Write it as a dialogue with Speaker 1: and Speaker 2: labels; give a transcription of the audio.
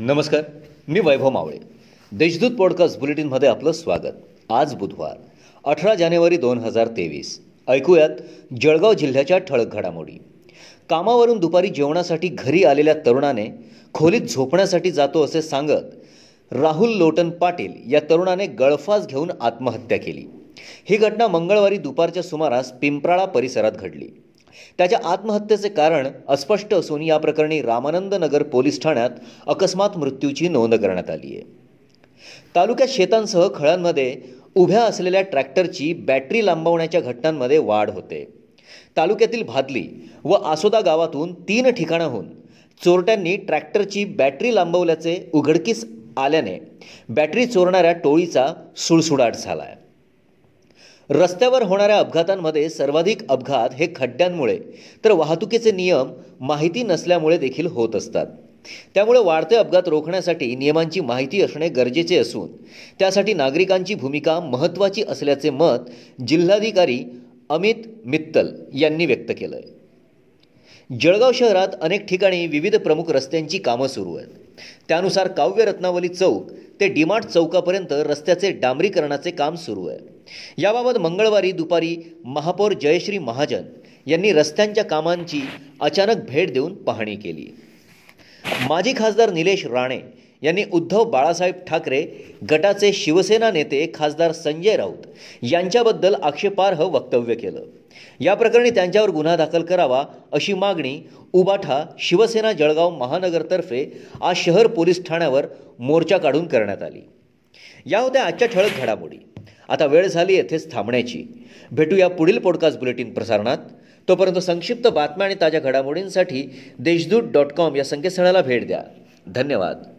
Speaker 1: नमस्कार मी वैभव मावळे. देशदूत पॉडकास्ट बुलेटिनमध्ये आपलं स्वागत. आज बुधवार अठरा जानेवारी दोन हजार तेवीस. ऐकूयात जळगाव जिल्ह्याच्या ठळक घडामोडी. कामावरून दुपारी जेवणासाठी घरी आलेल्या तरुणाने खोलीत झोपण्यासाठी जातो असे सांगत राहुल लोटन पाटील या तरुणाने गळफास घेऊन आत्महत्या केली. ही घटना मंगळवारी दुपारच्या सुमारास पिंपराळा परिसरात घडली. त्याच्या आत्महत्येचे कारण अस्पष्ट असून या प्रकरणी रामानंद नगर पोलीस ठाण्यात अकस्मात मृत्यूची नोंद करण्यात आली आहे. तालुक्यात शेतांसह खळांमध्ये उभ्या असलेल्या ट्रॅक्टरची बॅटरी लांबवण्याच्या घटनांमध्ये वाढ होते. तालुक्यातील भादली व आसोदा गावातून तीन ठिकाणाहून चोरट्यांनी ट्रॅक्टरची बॅटरी लांबवल्याचे उघडकीस आल्याने बॅटरी चोरणाऱ्या टोळीचा सुळसुडाट झाला आहे रस्त्यावर होणाऱ्या अपघातांमध्ये सर्वाधिक अपघात हे खड्ड्यांमुळे. तर वाहतुकीचे नियम माहिती नसल्यामुळे देखील होत असतात. त्यामुळे वाढते अपघात रोखण्यासाठी नियमांची माहिती असणे गरजेचे असून त्यासाठी नागरिकांची भूमिका महत्त्वाची असल्याचे मत जिल्हाधिकारी अमित मित्तल यांनी व्यक्त केलं आहे जळगाव शहरात अनेक ठिकाणी विविध प्रमुख रस्त्यांची कामं सुरू आहेत. त्यानुसार काव्य रत्नावली चौक ते डीमार्ट चौकापर्यंत रस्त्याचे डांबरीकरणाचे काम सुरू आहे. याबाबत मंगळवारी दुपारी महापौर जयश्री महाजन यांनी रस्त्यांच्या कामांची अचानक भेट देऊन पाहणी केली. माजी खासदार निलेश राणे यांनी उद्धव बाळासाहेब ठाकरे गटाचे शिवसेना नेते खासदार संजय राऊत यांच्याबद्दल आक्षेपार्ह वक्तव्य केलं. या प्रकरणी त्यांच्यावर गुन्हा दाखल करावा अशी मागणी उबाठा शिवसेना जळगाव महानगरतर्फे आज शहर पोलीस ठाण्यावर मोर्चा काढून करण्यात आली. या होत्या आजच्या ठळक घडामोडी. आता वेळ झाली येथेच थांबण्याची. भेटूया पुढील पॉडकास्ट बुलेटिन प्रसारणात. तोपर्यंत संक्षिप्त बातम्या आणि ताज्या घडामोडींसाठी देशदूत डॉट कॉम या संकेतस्थळाला भेट द्या. धन्यवाद.